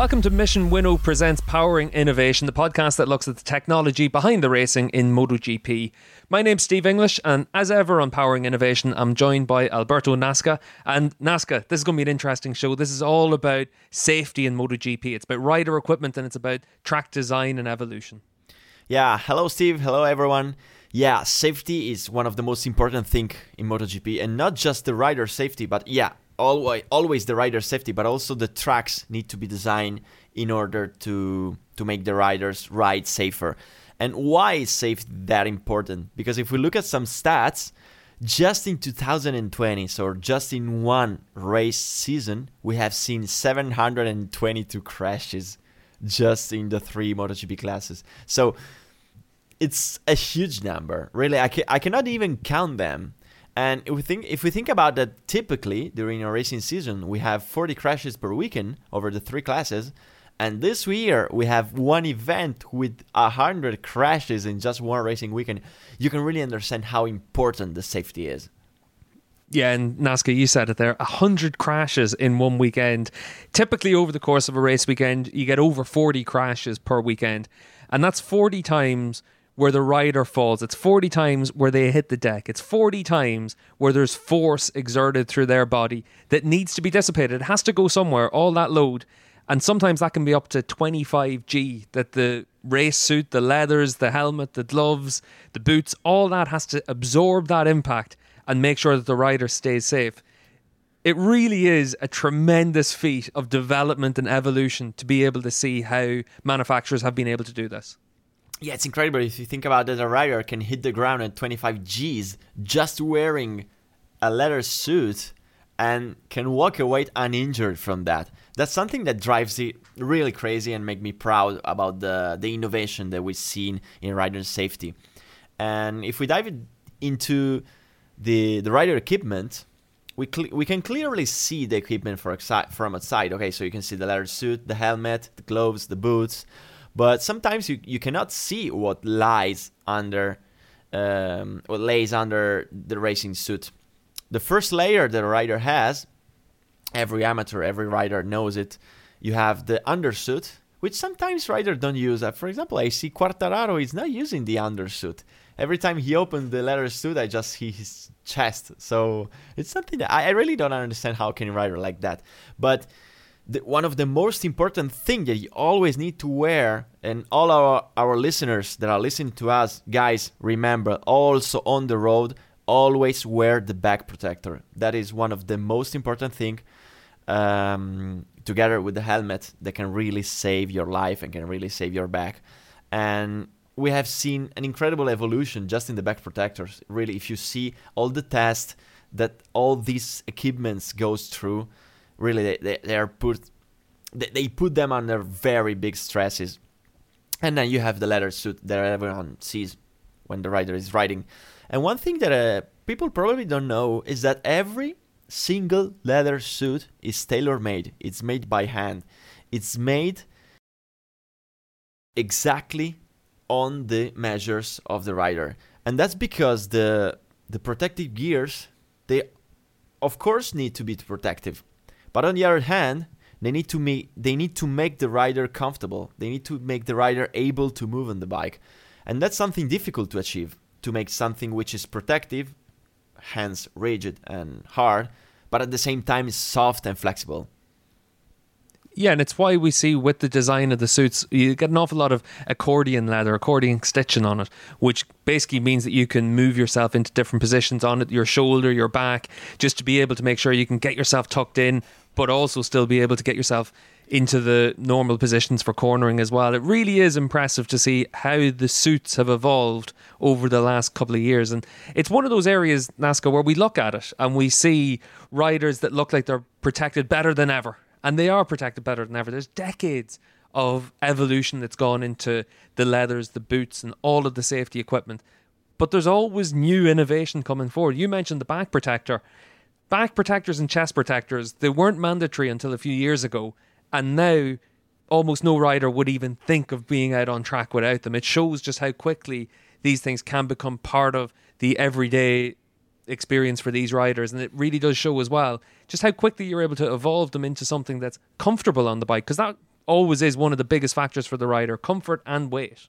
Welcome to Mission Winnow presents Powering Innovation, the podcast that looks at the technology behind the racing in MotoGP. My name's Steve English, and as ever on Powering Innovation, I'm joined by Alberto Nasca. And Nasca, this is going to be an interesting show. This is all about safety in MotoGP. It's about rider equipment and it's about track design and evolution. Yeah, hello Steve, hello everyone. Yeah, safety is one of the most important thing in MotoGP, and not just the rider safety, but yeah, always always the rider safety, but also the tracks need to be designed in order to to make the riders ride safer. And why is safety that important? Because if we look at some stats, just in 2020, so just in one race season, we have seen 722 crashes just in the three MotoGP classes. So it's a huge number. Really, I, ca- I cannot even count them. And if we think if we think about that, typically during a racing season, we have 40 crashes per weekend over the three classes. And this year we have one event with 100 crashes in just one racing weekend. You can really understand how important the safety is. Yeah, and Nasca, you said it there. A hundred crashes in one weekend. Typically, over the course of a race weekend, you get over forty crashes per weekend, and that's forty times where the rider falls. It's 40 times where they hit the deck. It's 40 times where there's force exerted through their body that needs to be dissipated. It has to go somewhere, all that load. And sometimes that can be up to 25G that the race suit, the leathers, the helmet, the gloves, the boots, all that has to absorb that impact and make sure that the rider stays safe. It really is a tremendous feat of development and evolution to be able to see how manufacturers have been able to do this yeah, it's incredible if you think about that a rider can hit the ground at 25 Gs just wearing a leather suit and can walk away uninjured from that. That's something that drives it really crazy and make me proud about the, the innovation that we've seen in rider safety. And if we dive into the the rider equipment, we cl- we can clearly see the equipment for exi- from outside. Okay, so you can see the leather suit, the helmet, the gloves, the boots, but sometimes you, you cannot see what lies under um, what lays under the racing suit. The first layer that a rider has, every amateur, every rider knows it. You have the undersuit, which sometimes riders don't use. Uh, for example, I see Quartararo is not using the undersuit. Every time he opens the leather suit, I just see his chest. So it's something that I, I really don't understand how can a rider like that. But the, one of the most important thing that you always need to wear and all our, our listeners that are listening to us guys remember also on the road always wear the back protector. That is one of the most important thing um, together with the helmet that can really save your life and can really save your back. And we have seen an incredible evolution just in the back protectors. Really if you see all the tests that all these equipments goes through really they, they, they are put they, they put them under very big stresses. And then you have the leather suit that everyone sees when the rider is riding. And one thing that uh, people probably don't know is that every single leather suit is tailor made it's made by hand. It's made exactly on the measures of the rider. And that's because the the protective gears they of course need to be protective but on the other hand, they need to make they need to make the rider comfortable. They need to make the rider able to move on the bike. And that's something difficult to achieve, to make something which is protective, hence rigid and hard, but at the same time is soft and flexible. Yeah, and it's why we see with the design of the suits, you get an awful lot of accordion leather, accordion stitching on it, which basically means that you can move yourself into different positions on it, your shoulder, your back, just to be able to make sure you can get yourself tucked in, but also still be able to get yourself into the normal positions for cornering as well. It really is impressive to see how the suits have evolved over the last couple of years. And it's one of those areas, Nasca, where we look at it and we see riders that look like they're protected better than ever and they are protected better than ever. There's decades of evolution that's gone into the leathers, the boots, and all of the safety equipment. But there's always new innovation coming forward. You mentioned the back protector. Back protectors and chest protectors, they weren't mandatory until a few years ago. And now almost no rider would even think of being out on track without them. It shows just how quickly these things can become part of the everyday experience for these riders, and it really does show as well just how quickly you're able to evolve them into something that's comfortable on the bike. Because that always is one of the biggest factors for the rider comfort and weight.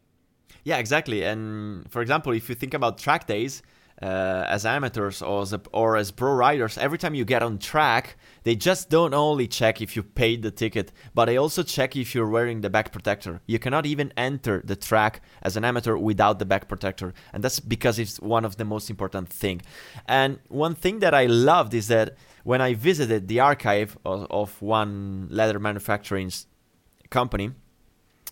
Yeah, exactly. And for example, if you think about track days, uh, as amateurs or as, a, or as pro riders, every time you get on track, they just don't only check if you paid the ticket, but they also check if you're wearing the back protector. You cannot even enter the track as an amateur without the back protector, and that's because it's one of the most important thing. And one thing that I loved is that when I visited the archive of, of one leather manufacturing company,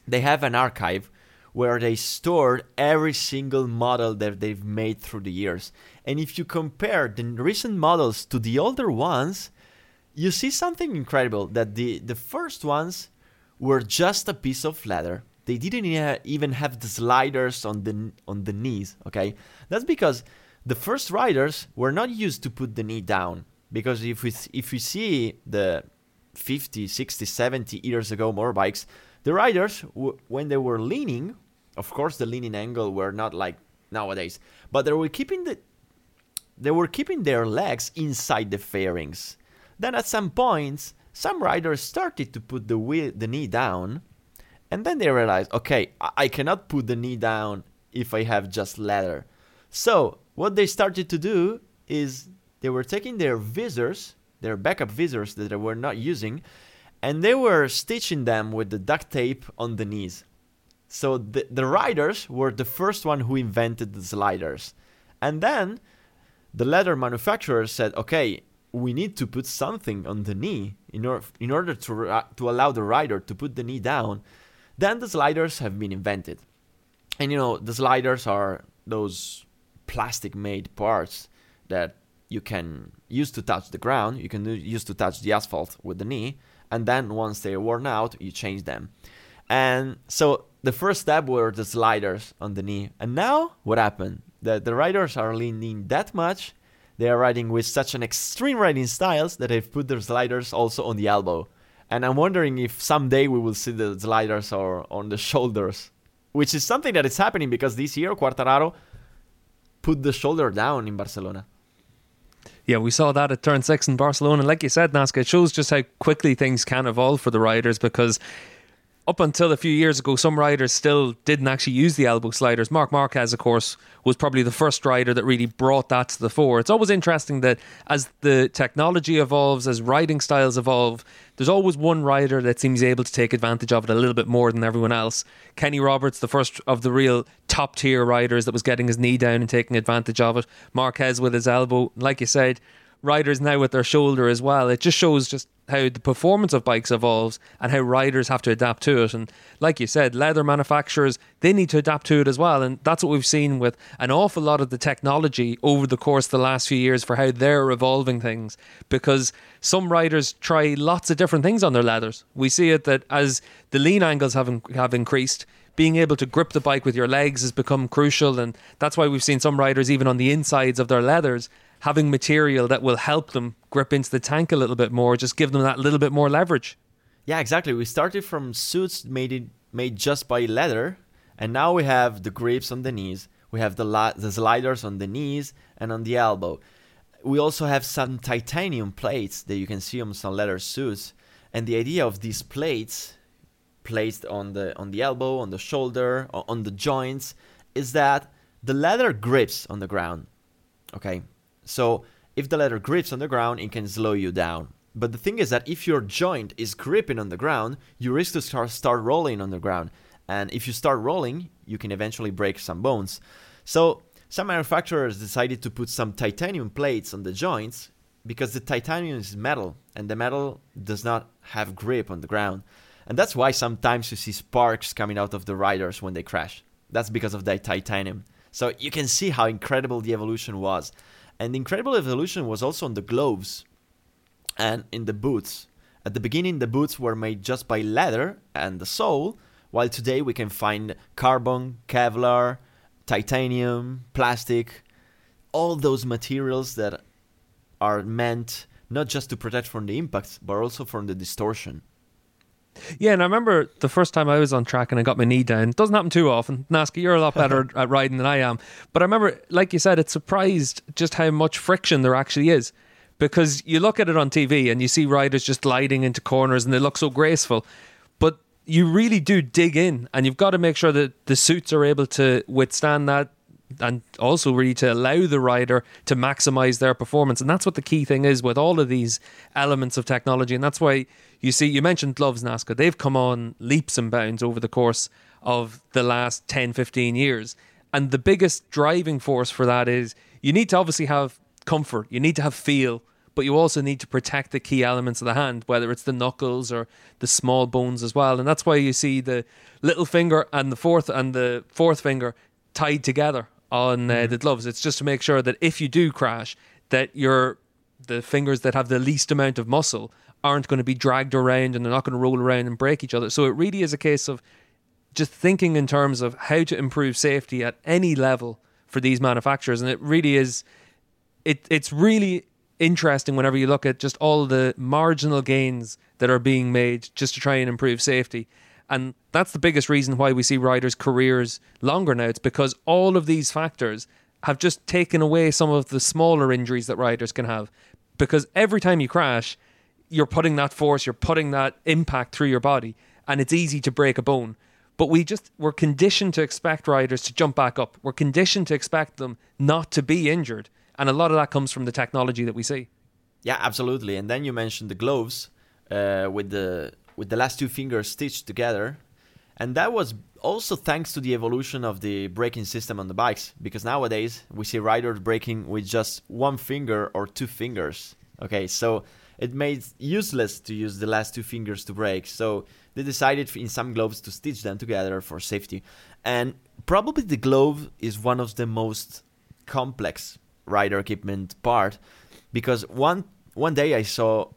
they have an archive where they stored every single model that they've made through the years. And if you compare the recent models to the older ones, you see something incredible that the, the first ones were just a piece of leather. They didn't even have the sliders on the on the knees, okay? That's because the first riders were not used to put the knee down because if we if we see the 50, 60, 70 years ago motorbikes, the riders, w- when they were leaning, of course, the leaning angle were not like nowadays, but they were keeping the they were keeping their legs inside the fairings. Then at some points, some riders started to put the wheel, the knee down, and then they realized, okay, I-, I cannot put the knee down if I have just leather. So what they started to do is they were taking their visors, their backup visors that they were not using, and they were stitching them with the duct tape on the knees. So the, the riders were the first one who invented the sliders. And then the leather manufacturers said, okay, we need to put something on the knee in, or, in order to, to allow the rider to put the knee down. Then the sliders have been invented. And you know, the sliders are those plastic made parts that you can use to touch the ground, you can use to touch the asphalt with the knee, and then once they're worn out, you change them. And so the first step were the sliders on the knee. And now what happened? The, the riders are leaning that much. They are riding with such an extreme riding styles that they've put their sliders also on the elbow. And I'm wondering if someday we will see the sliders or on the shoulders, which is something that is happening because this year Quartararo put the shoulder down in Barcelona. Yeah, we saw that at turn six in Barcelona. Like you said, Nasca, it shows just how quickly things can evolve for the riders because up until a few years ago, some riders still didn't actually use the elbow sliders. Marc Marquez, of course, was probably the first rider that really brought that to the fore. It's always interesting that as the technology evolves, as riding styles evolve, there's always one rider that seems able to take advantage of it a little bit more than everyone else. Kenny Roberts, the first of the real top tier riders that was getting his knee down and taking advantage of it. Marquez with his elbow, like you said, riders now with their shoulder as well. It just shows just how the performance of bikes evolves and how riders have to adapt to it. And like you said, leather manufacturers, they need to adapt to it as well. And that's what we've seen with an awful lot of the technology over the course of the last few years for how they're evolving things. Because some riders try lots of different things on their leathers. We see it that as the lean angles have, in, have increased, being able to grip the bike with your legs has become crucial. And that's why we've seen some riders, even on the insides of their leathers, having material that will help them grip into the tank a little bit more, just give them that little bit more leverage. Yeah, exactly. We started from suits made made just by leather, and now we have the grips on the knees. We have the la- the sliders on the knees and on the elbow. We also have some titanium plates that you can see on some leather suits. And the idea of these plates placed on the on the elbow, on the shoulder, on the joints is that the leather grips on the ground. Okay, so if the leather grips on the ground, it can slow you down. But the thing is that if your joint is gripping on the ground, you risk to start, start rolling on the ground. And if you start rolling, you can eventually break some bones. So some manufacturers decided to put some titanium plates on the joints because the titanium is metal and the metal does not have grip on the ground. And that's why sometimes you see sparks coming out of the riders when they crash. That's because of that titanium. So you can see how incredible the evolution was. And incredible evolution was also on the gloves and in the boots. At the beginning, the boots were made just by leather and the sole, while today we can find carbon, Kevlar, titanium, plastic, all those materials that are meant not just to protect from the impacts, but also from the distortion. Yeah, and I remember the first time I was on track and I got my knee down. It doesn't happen too often. Nasca, you're a lot better at riding than I am. But I remember, like you said, it surprised just how much friction there actually is. Because you look at it on TV and you see riders just gliding into corners and they look so graceful. But you really do dig in and you've got to make sure that the suits are able to withstand that and also really to allow the rider to maximize their performance. And that's what the key thing is with all of these elements of technology. And that's why you see, you mentioned gloves, Nasca. They've come on leaps and bounds over the course of the last 10, 15 years. And the biggest driving force for that is you need to obviously have comfort, you need to have feel, but you also need to protect the key elements of the hand, whether it's the knuckles or the small bones as well. And that's why you see the little finger and the fourth and the fourth finger tied together on uh, mm-hmm. the gloves. It's just to make sure that if you do crash, that your the fingers that have the least amount of muscle aren't going to be dragged around and they're not going to roll around and break each other. So it really is a case of just thinking in terms of how to improve safety at any level for these manufacturers, and it really is. It it's really interesting whenever you look at just all the marginal gains that are being made just to try and improve safety. And that's the biggest reason why we see riders' careers longer now. It's because all of these factors have just taken away some of the smaller injuries that riders can have. Because every time you crash, you're putting that force, you're putting that impact through your body, and it's easy to break a bone. But we just we're conditioned to expect riders to jump back up. We're conditioned to expect them not to be injured, and a lot of that comes from the technology that we see. Yeah, absolutely. And then you mentioned the gloves uh, with the with the last two fingers stitched together, and that was also thanks to the evolution of the braking system on the bikes. Because nowadays we see riders braking with just one finger or two fingers. Okay, so it made useless to use the last two fingers to brake. So they decided in some gloves to stitch them together for safety. And probably the glove is one of the most complex rider equipment part because one one day I saw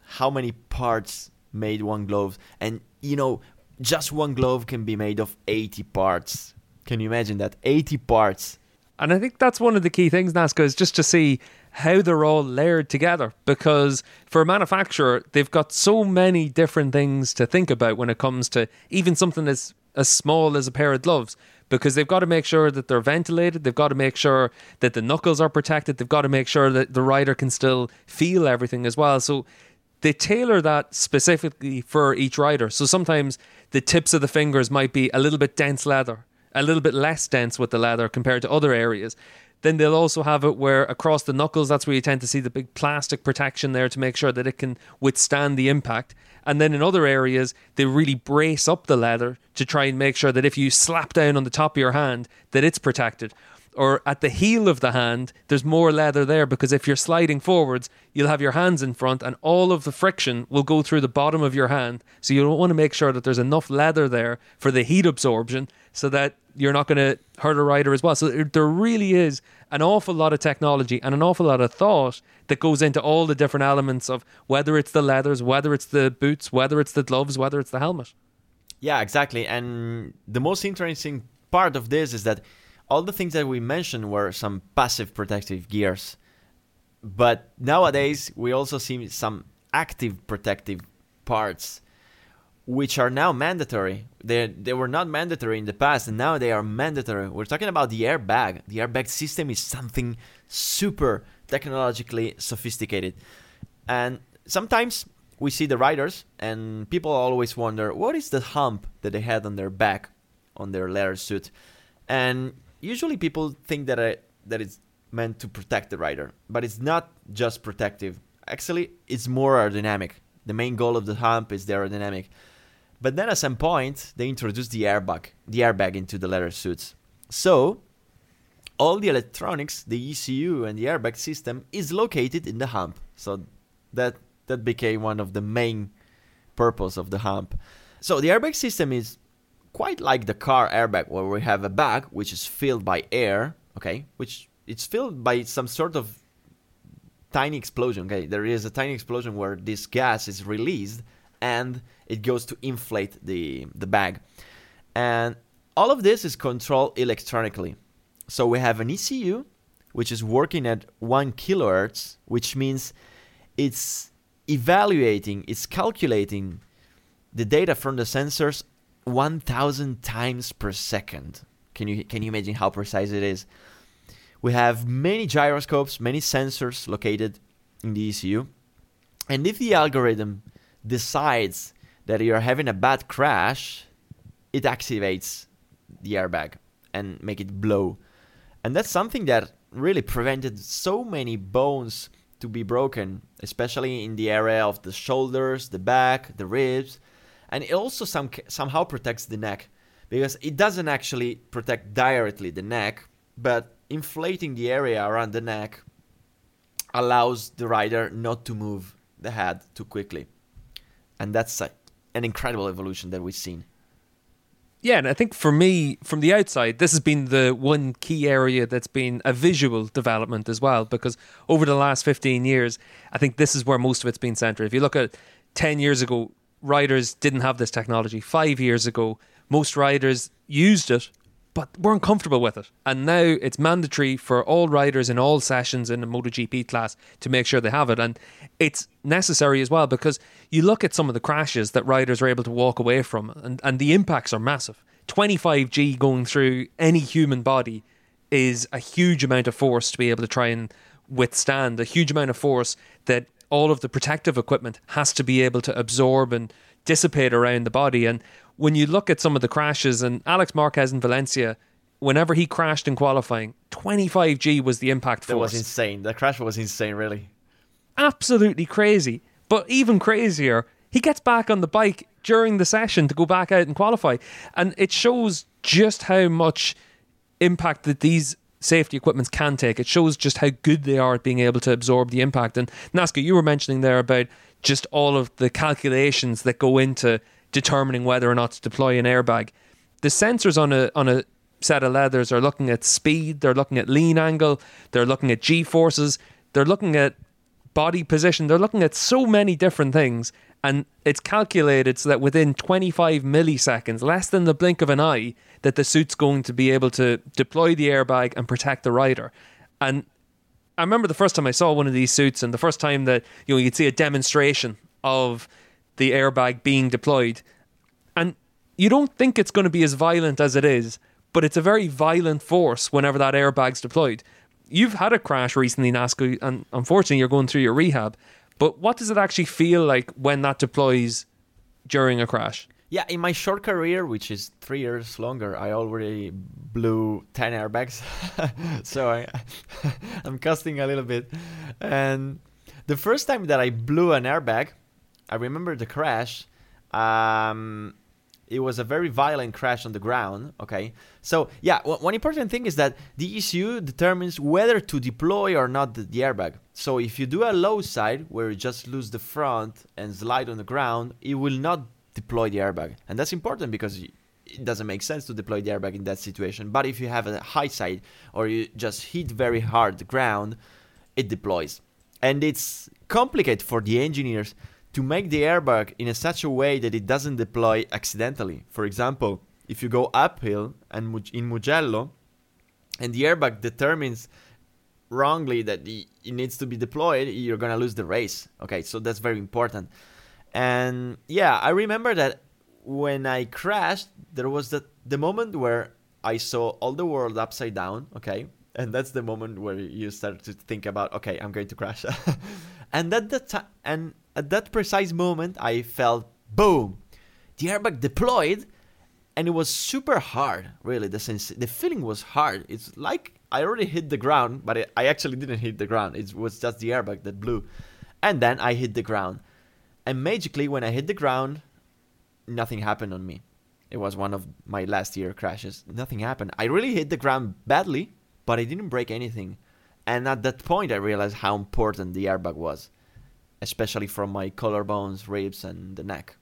how many parts made one glove and you know just one glove can be made of 80 parts. Can you imagine that? 80 parts. And I think that's one of the key things, Nasca, is just to see how they're all layered together. Because for a manufacturer, they've got so many different things to think about when it comes to even something as as small as a pair of gloves. Because they've got to make sure that they're ventilated, they've got to make sure that the knuckles are protected, they've got to make sure that the rider can still feel everything as well. So they tailor that specifically for each rider. So sometimes the tips of the fingers might be a little bit dense leather, a little bit less dense with the leather compared to other areas. Then they'll also have it where across the knuckles, that's where you tend to see the big plastic protection there to make sure that it can withstand the impact. And then in other areas, they really brace up the leather to try and make sure that if you slap down on the top of your hand, that it's protected or at the heel of the hand, there's more leather there because if you're sliding forwards, you'll have your hands in front and all of the friction will go through the bottom of your hand. So you don't want to make sure that there's enough leather there for the heat absorption so that you're not going to hurt a rider as well. So there really is an awful lot of technology and an awful lot of thought that goes into all the different elements of whether it's the leathers, whether it's the boots, whether it's the gloves, whether it's the helmet. Yeah, exactly. And the most interesting part of this is that all the things that we mentioned were some passive protective gears. But nowadays, we also see some active protective parts, which are now mandatory. They, they were not mandatory in the past, and now they are mandatory. We're talking about the airbag. The airbag system is something super technologically sophisticated. And sometimes we see the riders, and people always wonder what is the hump that they had on their back, on their leather suit. And usually people think that I, that it's meant to protect the rider, but it's not just protective. Actually, it's more aerodynamic. The main goal of the hump is the aerodynamic. But then at some point, they introduced the airbag, the airbag into the leather suits. So, all the electronics, the ECU and the airbag system is located in the hump. So that that became one of the main purpose of the hump. So the airbag system is quite like the car airbag where we have a bag which is filled by air, okay, which it's filled by some sort of tiny explosion, okay? There is a tiny explosion where this gas is released and it goes to inflate the the bag. And all of this is controlled electronically. So we have an ECU which is working at 1 kilohertz, which means it's evaluating, it's calculating the data from the sensors 1000 times per second. Can you can you imagine how precise it is? We have many gyroscopes, many sensors located in the ECU. And if the algorithm decides that you're having a bad crash, it activates the airbag and make it blow. And that's something that really prevented so many bones to be broken, especially in the area of the shoulders, the back, the ribs, and it also some somehow protects the neck because it doesn't actually protect directly the neck, but inflating the area around the neck allows the rider not to move the head too quickly. And that's a, an incredible evolution that we've seen. Yeah, and I think for me, from the outside, this has been the one key area that's been a visual development as well. Because over the last 15 years, I think this is where most of it's been centered. If you look at 10 years ago, riders didn't have this technology. Five years ago, most riders used it but weren't comfortable with it. And now it's mandatory for all riders in all sessions in the MotoGP class to make sure they have it. And it's necessary as well because you look at some of the crashes that riders are able to walk away from, and, and the impacts are massive. 25G going through any human body is a huge amount of force to be able to try and withstand, a huge amount of force that all of the protective equipment has to be able to absorb and dissipate around the body. And when you look at some of the crashes, and Alex Marquez in Valencia, whenever he crashed in qualifying, 25G was the impact force. That was insane. The crash was insane, really. Absolutely crazy. But even crazier, he gets back on the bike during the session to go back out and qualify. And it shows just how much impact that these safety equipments can take. It shows just how good they are at being able to absorb the impact. And Nasca, you were mentioning there about just all of the calculations that go into determining whether or not to deploy an airbag. The sensors on a on a set of leathers are looking at speed, they're looking at lean angle, they're looking at G forces, they're looking at body position, they're looking at so many different things and it's calculated so that within 25 milliseconds, less than the blink of an eye, that the suit's going to be able to deploy the airbag and protect the rider. And I remember the first time I saw one of these suits and the first time that you know you'd see a demonstration of the airbag being deployed. And you don't think it's going to be as violent as it is, but it's a very violent force whenever that airbag's deployed. You've had a crash recently, Nasca, and unfortunately you're going through your rehab. But what does it actually feel like when that deploys during a crash? Yeah, in my short career, which is three years longer, I already blew 10 airbags. so I, I'm costing a little bit. And the first time that I blew an airbag, I remember the crash. Um, it was a very violent crash on the ground. Okay, so yeah, one important thing is that the ECU determines whether to deploy or not the, the, airbag. So if you do a low side where you just lose the front and slide on the ground, it will not deploy the airbag, and that's important because it doesn't make sense to deploy the airbag in that situation. But if you have a high side or you just hit very hard the ground, it deploys, and it's complicated for the engineers to make the airbag in a such a way that it doesn't deploy accidentally. For example, if you go uphill and in Mugello, and the airbag determines wrongly that it needs to be deployed, you're gonna lose the race. Okay, so that's very important. And yeah, I remember that when I crashed, there was the the moment where I saw all the world upside down. Okay, and that's the moment where you start to think about, okay, I'm going to crash. and at the time, and at that precise moment, I felt boom, the airbag deployed, and it was super hard. Really, the the feeling was hard. It's like I already hit the ground, but it, I actually didn't hit the ground. It was just the airbag that blew, and then I hit the ground. And magically, when I hit the ground, nothing happened on me. It was one of my last year crashes. Nothing happened. I really hit the ground badly, but I didn't break anything. And at that point, I realized how important the airbag was especially from my collarbones, ribs, and the neck.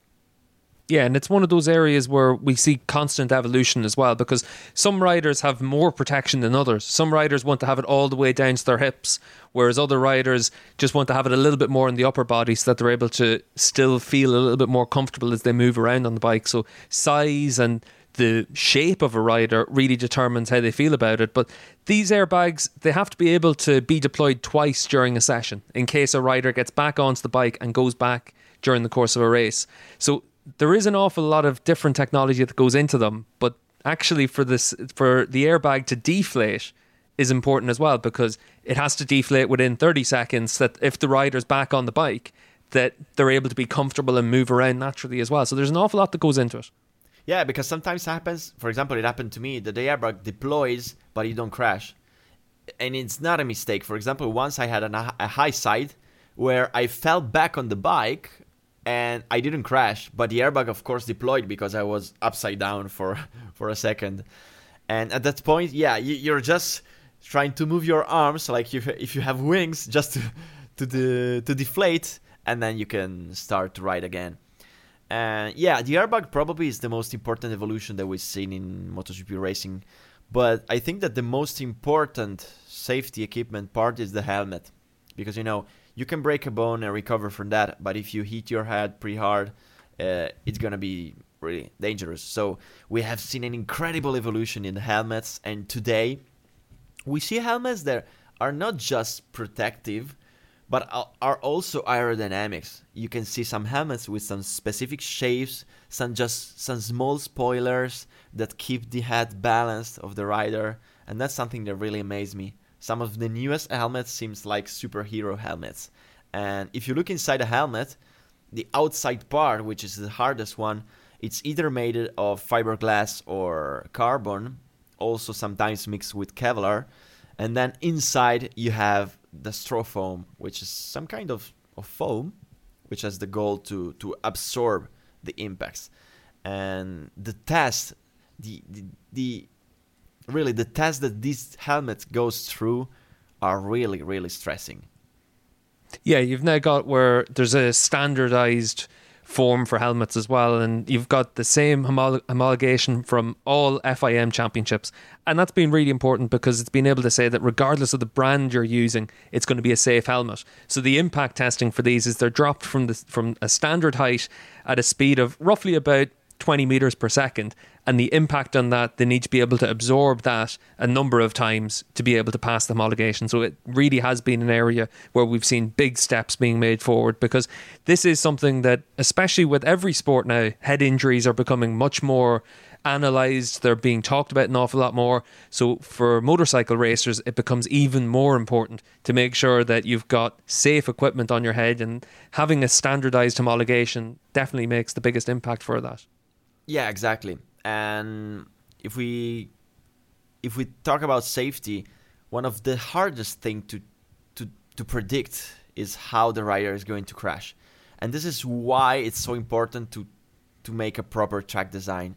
Yeah, and it's one of those areas where we see constant evolution as well because some riders have more protection than others. Some riders want to have it all the way down to their hips, whereas other riders just want to have it a little bit more in the upper body so that they're able to still feel a little bit more comfortable as they move around on the bike. So, size and the shape of a rider really determines how they feel about it. But these airbags, they have to be able to be deployed twice during a session in case a rider gets back onto the bike and goes back during the course of a race. So there is an awful lot of different technology that goes into them, but actually for this for the airbag to deflate is important as well because it has to deflate within 30 seconds that if the rider's back on the bike that they're able to be comfortable and move around naturally as well. So there's an awful lot that goes into it. Yeah, because sometimes it happens. For example, it happened to me that the airbag deploys, but you don't crash, and it's not a mistake. For example, once I had an, a high side where I fell back on the bike and I didn't crash, but the airbag, of course, deployed because I was upside down for for a second. And at that point, yeah, you, are just trying to move your arms like if if you have wings, just to to the to deflate, and then you can start to ride again. And yeah, the airbag probably is the most important evolution that we've seen in MotoGP racing. But I think that the most important safety equipment part is the helmet. Because, you know, you can break a bone and recover from that, but if you hit your head pretty hard, uh, it's going to be really dangerous. So we have seen an incredible evolution in the helmets, and today we see helmets that are not just protective, but are also aerodynamics. You can see some helmets with some specific shapes, some just some small spoilers that keep the head balanced of the rider, and that's something that really amazed me. Some of the newest helmets seems like superhero helmets. And if you look inside a helmet, the outside part, which is the hardest one, it's either made of fiberglass or carbon, also sometimes mixed with Kevlar. And then inside you have the Styrofoam, which is some kind of, of foam, which has the goal to, to absorb the impacts. And the test, the, the, the really the test that this helmet goes through are really, really stressing. Yeah, you've now got where there's a standardized form for helmets as well. And you've got the same homologation from all FIM championships. And that's been really important because it's been able to say that regardless of the brand you're using, it's going to be a safe helmet. So the impact testing for these is they're dropped from the from a standard height at a speed of roughly about 20 meters per second and the impact on that they need to be able to absorb that a number of times to be able to pass the homologation. So it really has been an area where we've seen big steps being made forward because this is something that especially with every sport now head injuries are becoming much more analyzed. They're being talked about an awful lot more. So for motorcycle racers it becomes even more important to make sure that you've got safe equipment on your head and having a standardized homologation definitely makes the biggest impact for that yeah, exactly. And if we if we talk about safety, one of the hardest thing to to to predict is how the rider is going to crash. And this is why it's so important to to make a proper track design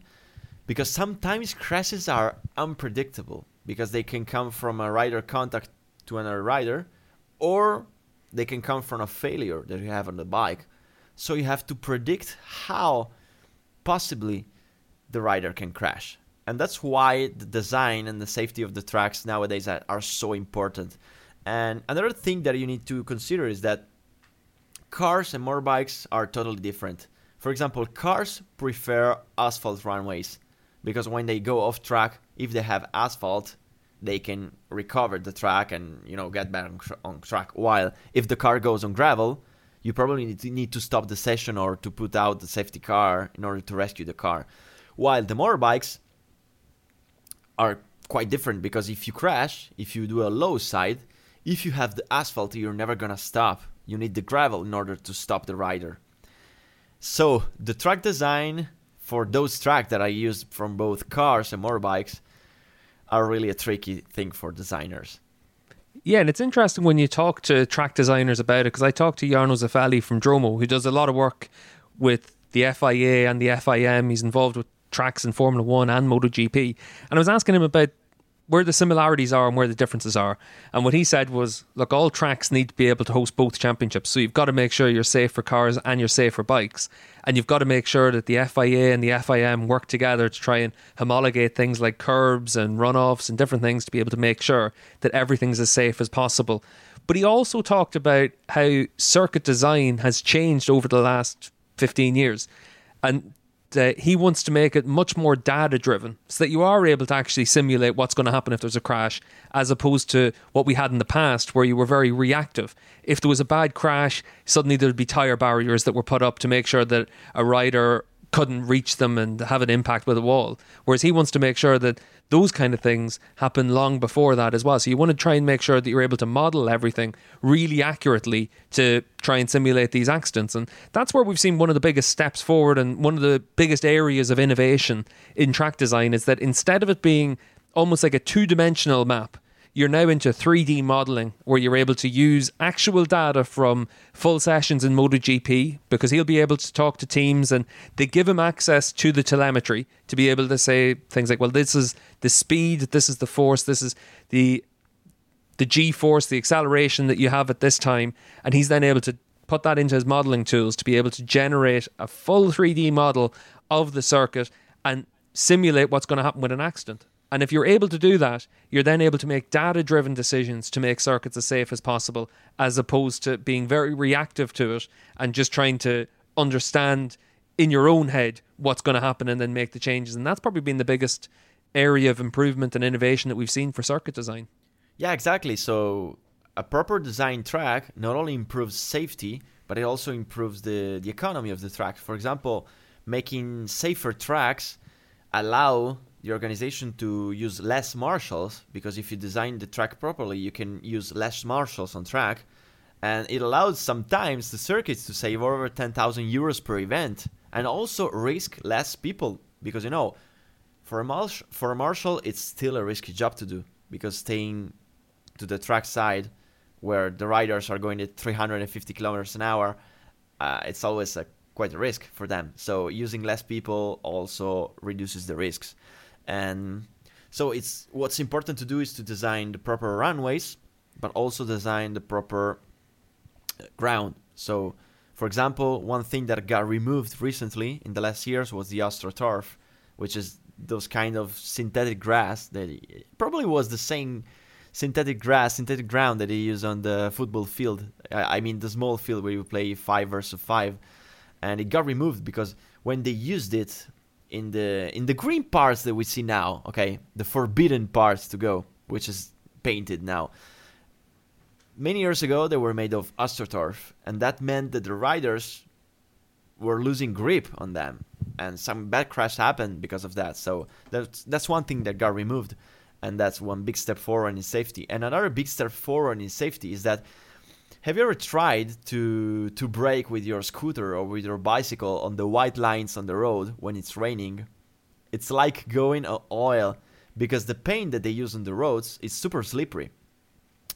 because sometimes crashes are unpredictable because they can come from a rider contact to another rider or they can come from a failure that you have on the bike. So you have to predict how possibly the rider can crash. And that's why the design and the safety of the tracks nowadays are, are so important. And another thing that you need to consider is that cars and motorbikes are totally different. For example, cars prefer asphalt runways because when they go off track, if they have asphalt, they can recover the track and you know get back on, on track. While if the car goes on gravel, you probably need to, need to stop the session or to put out the safety car in order to rescue the car. While the motorbikes are quite different because if you crash, if you do a low side, if you have the asphalt, you're never gonna stop. You need the gravel in order to stop the rider. So the track design for those tracks that I use from both cars and motorbikes are really a tricky thing for designers. Yeah, and it's interesting when you talk to track designers about it because I talked to Jarno Zaffelli from Dromo, who does a lot of work with the FIA and the FIM. He's involved with tracks in Formula One and MotoGP, and I was asking him about where the similarities are and where the differences are. And what he said was, look, all tracks need to be able to host both championships. So you've got to make sure you're safe for cars and you're safe for bikes. And you've got to make sure that the FIA and the FIM work together to try and homologate things like curbs and runoffs and different things to be able to make sure that everything's as safe as possible. But he also talked about how circuit design has changed over the last 15 years. And uh, he wants to make it much more data driven so that you are able to actually simulate what's going to happen if there's a crash as opposed to what we had in the past where you were very reactive. If there was a bad crash suddenly there'd be tire barriers that were put up to make sure that a rider couldn't reach them and have an impact with a wall. Whereas he wants to make sure that those kind of things happen long before that as well. So you want to try and make sure that you're able to model everything really accurately to try and simulate these accidents. And that's where we've seen one of the biggest steps forward and one of the biggest areas of innovation in track design is that instead of it being almost like a two dimensional map, you're now into 3D modeling where you're able to use actual data from full sessions in MotoGP because he'll be able to talk to teams and they give him access to the telemetry to be able to say things like, well, this is the speed, this is the force, this is the the G force, the acceleration that you have at this time, and he's then able to put that into his modeling tools to be able to generate a full 3D model of the circuit and simulate what's going to happen with an accident. And if you're able to do that, you're then able to make data driven decisions to make circuits as safe as possible, as opposed to being very reactive to it and just trying to understand in your own head what's going to happen and then make the changes. And that's probably been the biggest area of improvement and innovation that we've seen for circuit design. Yeah, exactly. So a proper design track not only improves safety, but it also improves the, the economy of the track. For example, making safer tracks allow the organization to use less marshals because if you design the track properly, you can use less marshals on track. And it allows sometimes the circuits to save over 10,000 euros per event and also risk less people because you know, for a, marsh- for a marshal, it's still a risky job to do because staying to the track side where the riders are going at 350 kilometers an hour, uh, it's always a, quite a risk for them. So using less people also reduces the risks and so it's what's important to do is to design the proper runways but also design the proper uh, ground. So for example one thing that got removed recently in the last years was the astroturf which is those kind of synthetic grass that probably was the same synthetic grass synthetic ground that they use on the football field. I mean the small field where you play five versus five. And it got removed because when they used it in the in the green parts that we see now, okay, the forbidden parts to go, which is painted now. Many years ago, they were made of astroturf, and that meant that the riders were losing grip on them, and some bad crash happened because of that. So that's that's one thing that got removed, and that's one big step forward in safety. And another big step forward in safety is that have you ever tried to to brake with your scooter or with your bicycle on the white lines on the road when it's raining? It's like going on oil because the paint that they use on the roads is super slippery.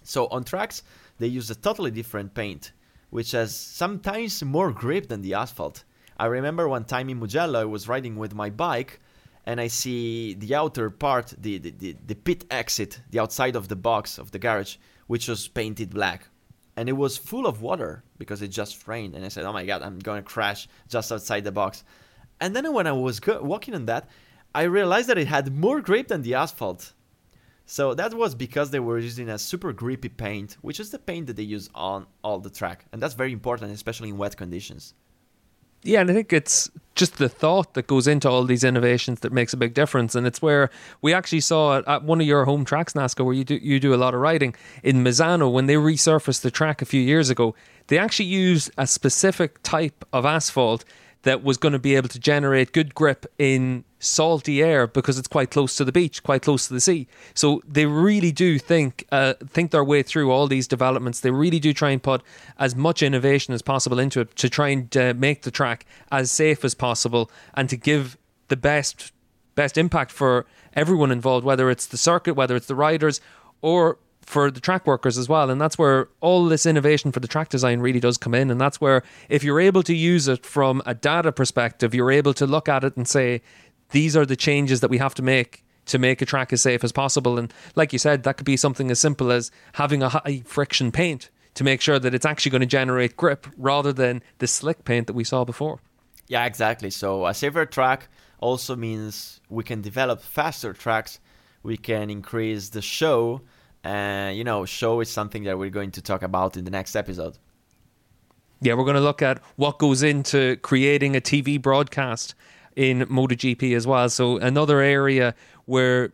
So on tracks they use a totally different paint which has sometimes more grip than the asphalt. I remember one time in Mugello I was riding with my bike and I see the outer part, the, the, the, the pit exit, the outside of the box of the garage, which was painted black and it was full of water because it just rained. And I said, "Oh my god, I'm going to crash just outside the box." And then when I was go- walking on that, I realized that it had more grip than the asphalt. So that was because they were using a super grippy paint, which is the paint that they use on all the track, and that's very important, especially in wet conditions. Yeah, and I think it's just the thought that goes into all these innovations that makes a big difference. And it's where we actually saw it at one of your home tracks, Nasca, where you do you do a lot of riding in Misano when they resurfaced the track a few years ago. They actually used a specific type of asphalt that was going to be able to generate good grip in salty air because it's quite close to the beach, quite close to the sea. So they really do think uh, think their way through all these developments. They really do try and put as much innovation as possible into it to try and uh, make the track as safe as possible and to give the best best impact for everyone involved, whether it's the circuit, whether it's the riders, or for the track workers as well. And that's where all this innovation for the track design really does come in. And that's where, if you're able to use it from a data perspective, you're able to look at it and say, these are the changes that we have to make to make a track as safe as possible. And like you said, that could be something as simple as having a high friction paint to make sure that it's actually going to generate grip rather than the slick paint that we saw before. Yeah, exactly. So a safer track also means we can develop faster tracks, we can increase the show and you know, show is something that we're going to talk about in the next episode. Yeah, we're going to look at what goes into creating a TV broadcast in MotoGP as well. So another area where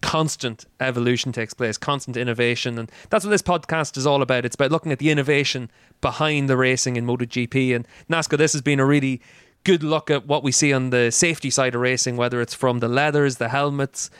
constant evolution takes place, constant innovation, and that's what this podcast is all about. It's about looking at the innovation behind the racing in MotoGP and Nasca. This has been a really good look at what we see on the safety side of racing, whether it's from the leathers, the helmets,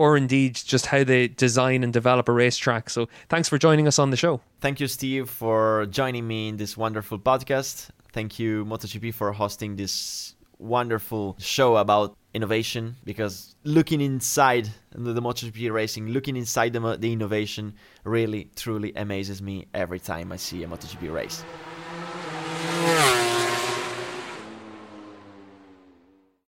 or indeed just how they design and develop a racetrack. So thanks for joining us on the show. Thank you, Steve, for joining me in this wonderful podcast. Thank you, MotoGP, for hosting this wonderful show about innovation because looking inside the, MotoGP racing, looking inside the, the innovation really truly amazes me every time I see a MotoGP race.